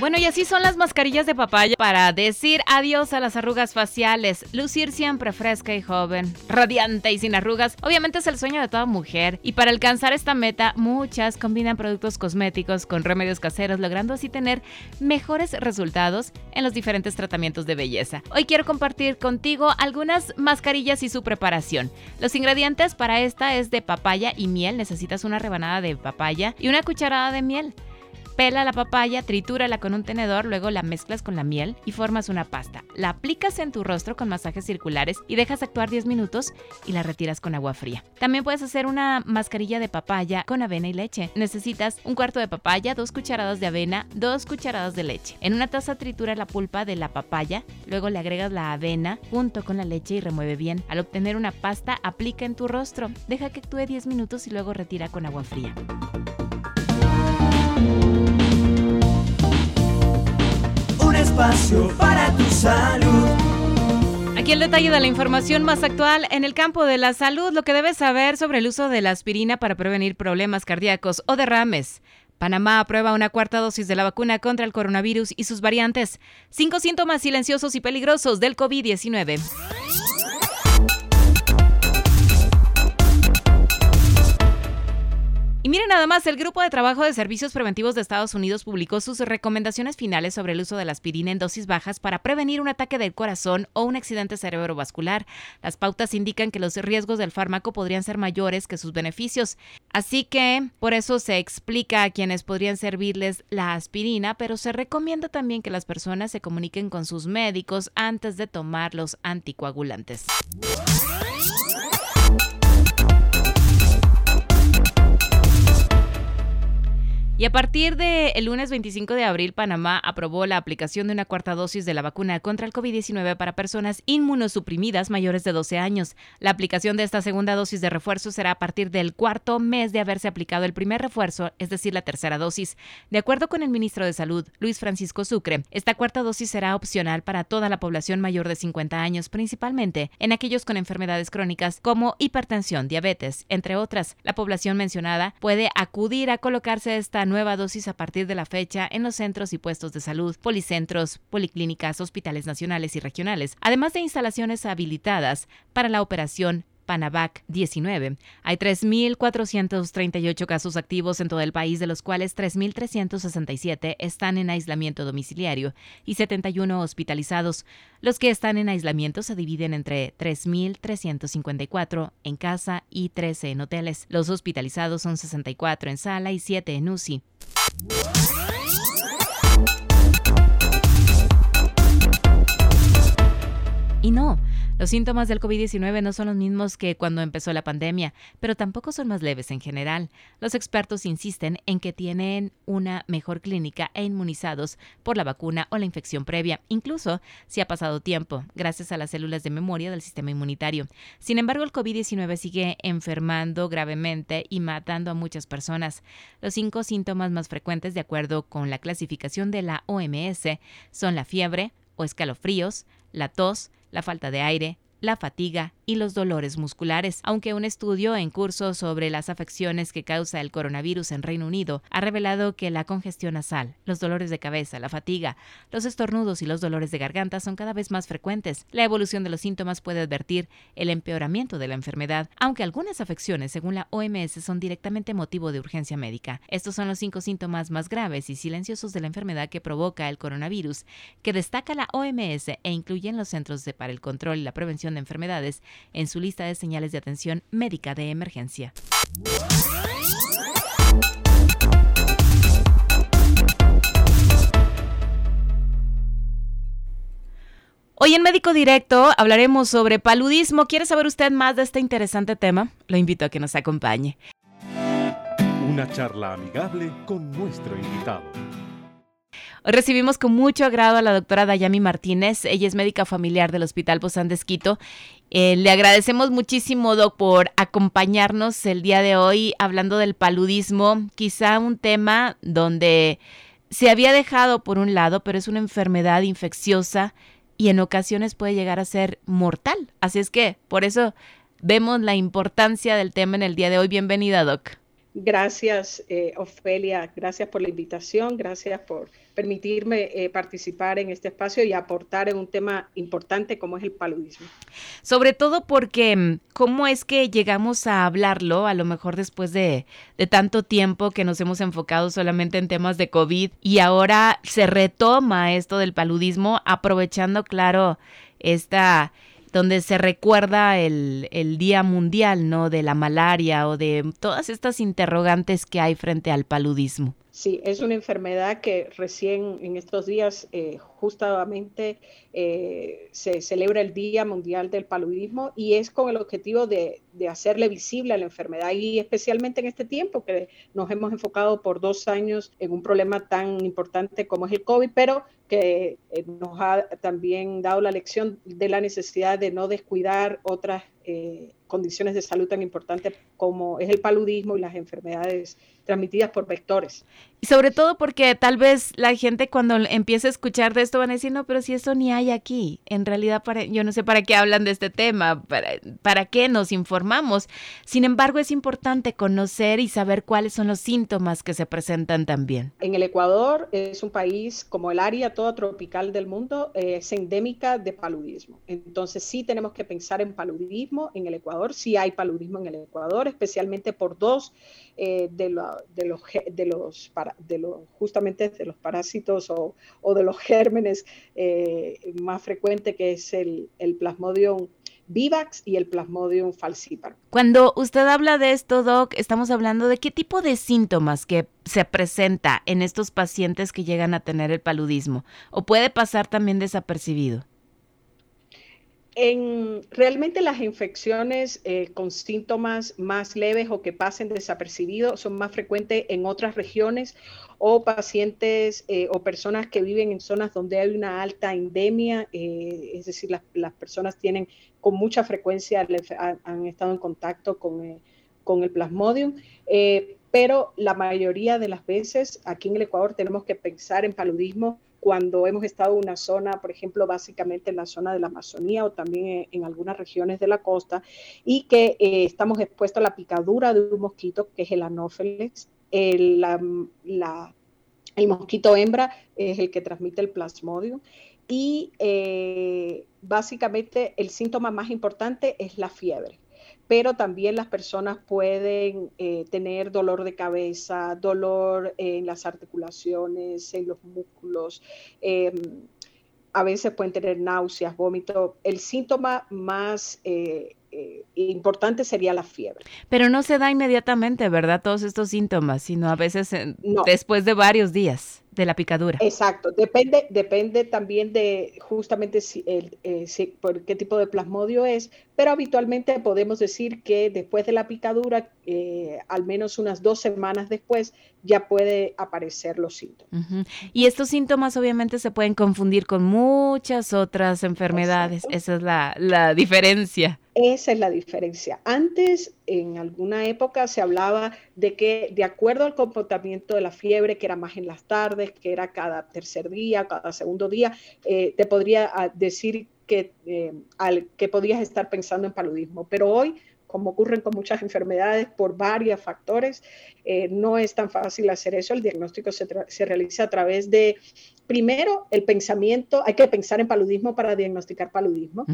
Bueno, y así son las mascarillas de papaya para decir adiós a las arrugas faciales, lucir siempre fresca y joven, radiante y sin arrugas. Obviamente es el sueño de toda mujer y para alcanzar esta meta muchas combinan productos cosméticos con remedios caseros, logrando así tener mejores resultados en los diferentes tratamientos de belleza. Hoy quiero compartir contigo algunas mascarillas y su preparación. Los ingredientes para esta es de papaya y miel. Necesitas una rebanada de papaya y una cucharada de miel. Pela la papaya, tritúrala con un tenedor, luego la mezclas con la miel y formas una pasta. La aplicas en tu rostro con masajes circulares y dejas actuar 10 minutos y la retiras con agua fría. También puedes hacer una mascarilla de papaya con avena y leche. Necesitas un cuarto de papaya, dos cucharadas de avena, dos cucharadas de leche. En una taza tritura la pulpa de la papaya, luego le agregas la avena junto con la leche y remueve bien. Al obtener una pasta, aplica en tu rostro. Deja que actúe 10 minutos y luego retira con agua fría. Espacio para tu salud. Aquí el detalle de la información más actual en el campo de la salud, lo que debes saber sobre el uso de la aspirina para prevenir problemas cardíacos o derrames. Panamá aprueba una cuarta dosis de la vacuna contra el coronavirus y sus variantes. Cinco síntomas silenciosos y peligrosos del COVID-19. Miren nada más, el Grupo de Trabajo de Servicios Preventivos de Estados Unidos publicó sus recomendaciones finales sobre el uso de la aspirina en dosis bajas para prevenir un ataque del corazón o un accidente cerebrovascular. Las pautas indican que los riesgos del fármaco podrían ser mayores que sus beneficios. Así que por eso se explica a quienes podrían servirles la aspirina, pero se recomienda también que las personas se comuniquen con sus médicos antes de tomar los anticoagulantes. Y a partir del el lunes 25 de abril, Panamá aprobó la aplicación de una cuarta dosis de la vacuna contra el COVID-19 para personas inmunosuprimidas mayores de 12 años. La aplicación de esta segunda dosis de refuerzo será a partir del cuarto mes de haberse aplicado el primer refuerzo, es decir, la tercera dosis. De acuerdo con el ministro de Salud, Luis Francisco Sucre, esta cuarta dosis será opcional para toda la población mayor de 50 años, principalmente en aquellos con enfermedades crónicas como hipertensión, diabetes, entre otras. La población mencionada puede acudir a colocarse esta nueva dosis a partir de la fecha en los centros y puestos de salud, policentros, policlínicas, hospitales nacionales y regionales, además de instalaciones habilitadas para la operación Panavac 19. Hay 3.438 casos activos en todo el país, de los cuales 3.367 están en aislamiento domiciliario y 71 hospitalizados. Los que están en aislamiento se dividen entre 3.354 en casa y 13 en hoteles. Los hospitalizados son 64 en sala y 7 en UCI. Y no, los síntomas del COVID-19 no son los mismos que cuando empezó la pandemia, pero tampoco son más leves en general. Los expertos insisten en que tienen una mejor clínica e inmunizados por la vacuna o la infección previa, incluso si ha pasado tiempo, gracias a las células de memoria del sistema inmunitario. Sin embargo, el COVID-19 sigue enfermando gravemente y matando a muchas personas. Los cinco síntomas más frecuentes, de acuerdo con la clasificación de la OMS, son la fiebre o escalofríos, la tos, la falta de aire, la fatiga y los dolores musculares, aunque un estudio en curso sobre las afecciones que causa el coronavirus en Reino Unido ha revelado que la congestión nasal, los dolores de cabeza, la fatiga, los estornudos y los dolores de garganta son cada vez más frecuentes. La evolución de los síntomas puede advertir el empeoramiento de la enfermedad, aunque algunas afecciones, según la OMS, son directamente motivo de urgencia médica. Estos son los cinco síntomas más graves y silenciosos de la enfermedad que provoca el coronavirus, que destaca la OMS e incluyen los Centros de para el Control y la Prevención de Enfermedades en su lista de señales de atención médica de emergencia. Hoy en Médico Directo hablaremos sobre paludismo. ¿Quiere saber usted más de este interesante tema? Lo invito a que nos acompañe. Una charla amigable con nuestro invitado. Recibimos con mucho agrado a la doctora Dayami Martínez. Ella es médica familiar del Hospital Bozán de. Eh, le agradecemos muchísimo, Doc, por acompañarnos el día de hoy hablando del paludismo, quizá un tema donde se había dejado por un lado, pero es una enfermedad infecciosa y en ocasiones puede llegar a ser mortal. Así es que por eso vemos la importancia del tema en el día de hoy. Bienvenida, Doc. Gracias, eh, Ofelia. Gracias por la invitación. Gracias por permitirme eh, participar en este espacio y aportar en un tema importante como es el paludismo. Sobre todo porque, mm, ¿cómo es que llegamos a hablarlo? A lo mejor después de, de tanto tiempo que nos hemos enfocado solamente en temas de COVID y ahora se retoma esto del paludismo, aprovechando, claro, esta donde se recuerda el, el, Día Mundial, ¿no? De la malaria o de todas estas interrogantes que hay frente al paludismo. Sí, es una enfermedad que recién en estos días eh, justamente eh, se celebra el Día Mundial del Paludismo y es con el objetivo de, de, hacerle visible a la enfermedad y especialmente en este tiempo que nos hemos enfocado por dos años en un problema tan importante como es el COVID, pero que eh, nos ha también dado la lección de la necesidad de no descuidar otras eh, condiciones de salud tan importantes como es el paludismo y las enfermedades transmitidas por vectores. Y sobre todo porque tal vez la gente cuando empiece a escuchar de esto van a decir, no, pero si eso ni hay aquí. En realidad, para, yo no sé para qué hablan de este tema, para, para qué nos informamos. Sin embargo, es importante conocer y saber cuáles son los síntomas que se presentan también. En el Ecuador es un país como el área toda tropical del mundo, eh, es endémica de paludismo. Entonces sí tenemos que pensar en paludismo en el Ecuador, sí hay paludismo en el Ecuador, especialmente por dos eh, de, los, de, los, de los, justamente de los parásitos o, de los gérmenes eh, más frecuentes, que es el, el Plasmodium vivax y el Plasmodium falciparum. Cuando usted habla de esto, Doc, estamos hablando de qué tipo de síntomas que se presenta en estos pacientes que llegan a tener el paludismo o puede pasar también desapercibido en realmente las infecciones eh, con síntomas más leves o que pasen desapercibidos son más frecuentes en otras regiones o pacientes eh, o personas que viven en zonas donde hay una alta endemia, eh, es decir, las, personas tienen con mucha frecuencia, han, estado en contacto con, con el plasmodium pero la mayoría de las veces aquí en el Ecuador tenemos que pensar en paludismo cuando hemos estado en una zona, por ejemplo, básicamente en la zona de la Amazonía o también en, algunas regiones de la costa, y que eh, estamos expuestos a la picadura de un mosquito que es el anófeles. El, el mosquito hembra es el que transmite el plasmodium y eh, básicamente el síntoma más importante es la fiebre pero también las personas pueden eh, tener dolor de cabeza, dolor en las articulaciones, en los músculos, em, a veces pueden tener náuseas, vómito. El síntoma más eh, eh, importante sería la fiebre. Pero no se da inmediatamente, ¿verdad? Todos estos síntomas, sino a veces después de varios días de la picadura. Exacto, depende, depende también de justamente si, el, eh, por qué tipo de plasmodio es, pero habitualmente podemos decir que después de la picadura, eh, al menos unas dos semanas después, ya puede aparecer los síntomas. Y estos síntomas obviamente se pueden confundir con muchas otras enfermedades, esa es la, la diferencia. Esa es la diferencia. Antes, en alguna época, se hablaba de que de acuerdo al comportamiento de la fiebre, que era más en las tardes, que era cada tercer día, cada segundo día, eh, te podría ah, decir que, eh, al, que podías estar pensando en paludismo. Pero hoy, como ocurren con muchas enfermedades por varios factores, eh, no es tan fácil hacer eso. El diagnóstico se, se realiza a través de, primero, el pensamiento, hay que pensar en paludismo para diagnosticar paludismo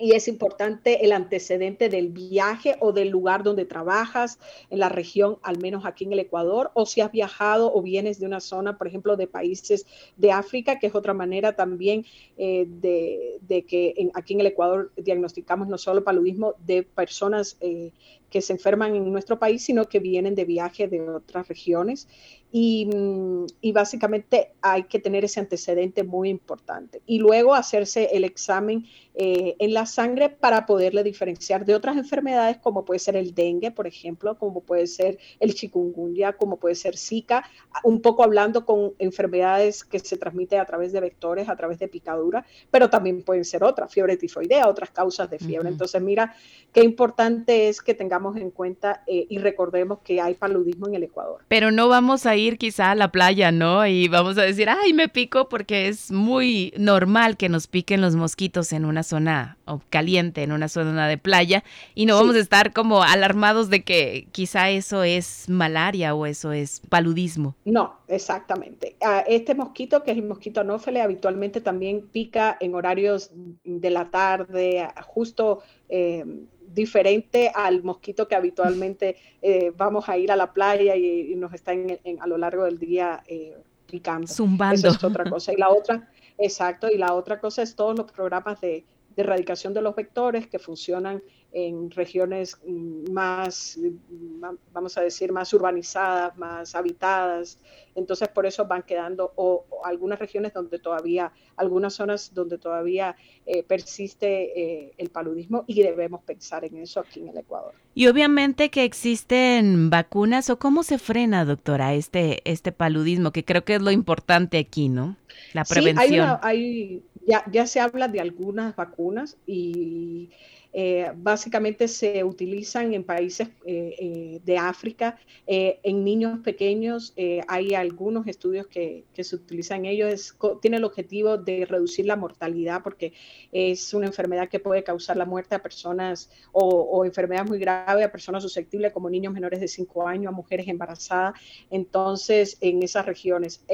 y es importante el antecedente del viaje o del lugar donde trabajas en la región, al menos aquí en el Ecuador, o si has viajado o vienes de una zona, por ejemplo, de países de África, que es otra manera también eh, de, que aquí en el Ecuador diagnosticamos no solo paludismo de personas eh, que se enferman en nuestro país, sino que vienen de viaje de otras regiones. Mm, y, básicamente hay que tener ese antecedente muy importante. Y luego hacerse el examen eh, en la sangre para poderle diferenciar de otras enfermedades como puede ser el dengue, por ejemplo, como puede ser el chikungunya, como puede ser Zika, un poco hablando con enfermedades que se transmiten a través de vectores, a través de picadura, pero también pueden ser otras, fiebre tifoidea, otras causas de fiebre. Entonces, mira, qué importante es que tengamos en cuenta eh, y recordemos que hay paludismo en el Ecuador. Pero no vamos a ir quizá a la playa, ¿no? Y vamos a decir, ay, me pico porque es muy normal que nos piquen los mosquitos en una zona caliente, en una zona de playa, y no vamos a estar como alarmados de que quizá eso es malaria o eso es paludismo. No, exactamente. Este mosquito, que es el mosquito anófele, habitualmente también pica en horarios de la tarde, justo... Eh, diferente al mosquito que habitualmente eh, vamos a ir a la playa y, nos está a lo largo del día eh, picando. Zumbando. Eso es otra cosa. Y la otra, exacto, y la otra cosa es todos los programas de, de erradicación de los vectores que funcionan en regiones mm, más, mm, vamos a decir, más urbanizadas, más habitadas. Entonces, por eso van quedando, o, algunas regiones donde todavía, algunas zonas donde todavía eh, persiste eh, el paludismo y debemos pensar en eso aquí en el Ecuador. Y obviamente que existen vacunas, o cómo se frena, doctora, este, este paludismo, que creo que es lo importante aquí, ¿no? La prevención. hay, ya, ya se habla de algunas vacunas y eh, básicamente se utilizan en países eh, eh, de África, en niños pequeños. hay algunos estudios que, se utilizan ellos. tiene el objetivo de reducir la mortalidad porque es una enfermedad que puede causar la muerte a personas o, o enfermedad muy grave a personas susceptibles como niños menores de 5 años, a mujeres embarazadas. Entonces, en esas regiones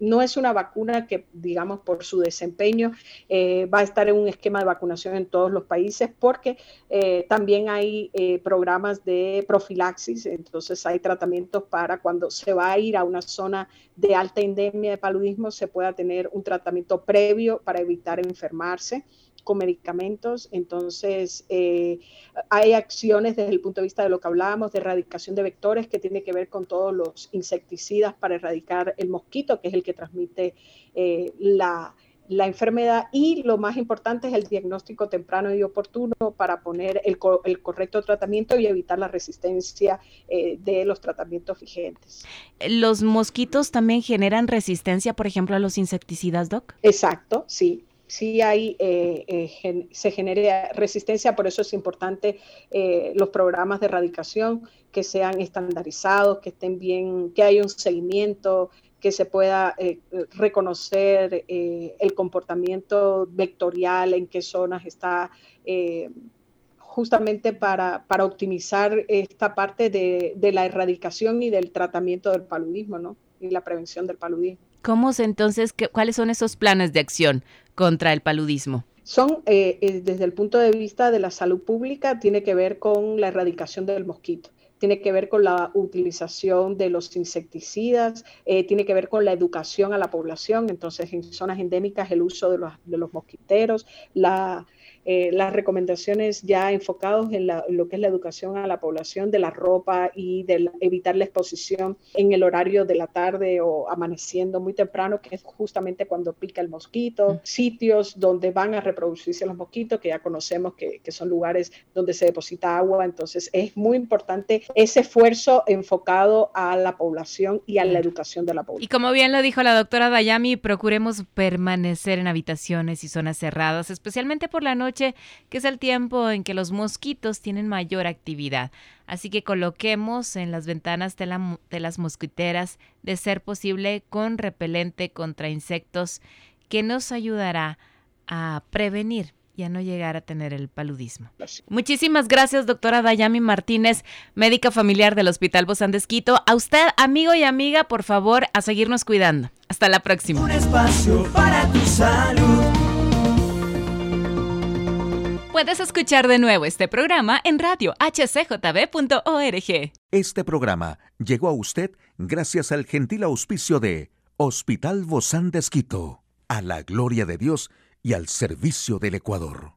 no es una vacuna que, digamos, por su desempeño eh, va a estar en un esquema de vacunación en todos los países porque eh, también hay eh, programas de profilaxis, entonces hay tratamientos para cuando se va a ir a una zona de alta endemia de paludismo, se pueda tener un tratamiento previo para evitar enfermarse con medicamentos. Entonces, eh, hay acciones desde el punto de vista de lo que hablábamos de erradicación de vectores que tiene que ver con todos los insecticidas para erradicar el mosquito, que es el que transmite eh, la, enfermedad y lo más importante es el diagnóstico temprano y oportuno para poner el, correcto tratamiento y evitar la resistencia eh, de los tratamientos vigentes. ¿Los mosquitos también generan resistencia, por ejemplo, a los insecticidas, Doc? Exacto, sí sí hay, eh, eh, se genera resistencia, por eso es importante eh, los programas de erradicación que sean estandarizados, que estén bien, que haya un seguimiento, que se pueda reconocer el comportamiento vectorial, en qué zonas está, justamente para, para, optimizar esta parte de, de, la erradicación y del tratamiento del paludismo, ¿no? Y la prevención del paludismo. ¿Cómo entonces, cuáles son esos planes de acción? Contra el paludismo? Son, eh, eh, desde el punto de vista de la salud pública, tiene que ver con la erradicación del mosquito tiene que ver con la utilización de los insecticidas, eh, tiene que ver con la educación a la población, entonces en zonas endémicas el uso de los, de los mosquiteros, la eh, las recomendaciones ya enfocados en, lo que es la educación a la población de la ropa y de evitar la exposición en el horario de la tarde o amaneciendo muy temprano, que es justamente cuando pica el mosquito, sitios donde van a reproducirse los mosquitos, que ya conocemos que, que son lugares donde se deposita agua, entonces es muy importante ese esfuerzo enfocado a la población y a la educación de la población. Y como bien lo dijo la doctora Dayami, procuremos permanecer en habitaciones y zonas cerradas, especialmente por la noche que es el tiempo en que los mosquitos tienen mayor actividad. Así que coloquemos en las ventanas de, de las mosquiteras, de ser posible, con repelente contra insectos, que nos ayudará a prevenir y a no llegar a tener el paludismo. Muchísimas gracias, doctora Dayami Martínez, médica familiar del Hospital Bozán de Esquito. A usted, amigo y amiga, por favor, a seguirnos cuidando. Hasta la próxima. Un espacio para tu salud. Puedes escuchar de nuevo este programa en radio hcjb.org. Este programa llegó a usted gracias al gentil auspicio de Hospital Bozán de Esquito, a la gloria de Dios y al servicio del Ecuador.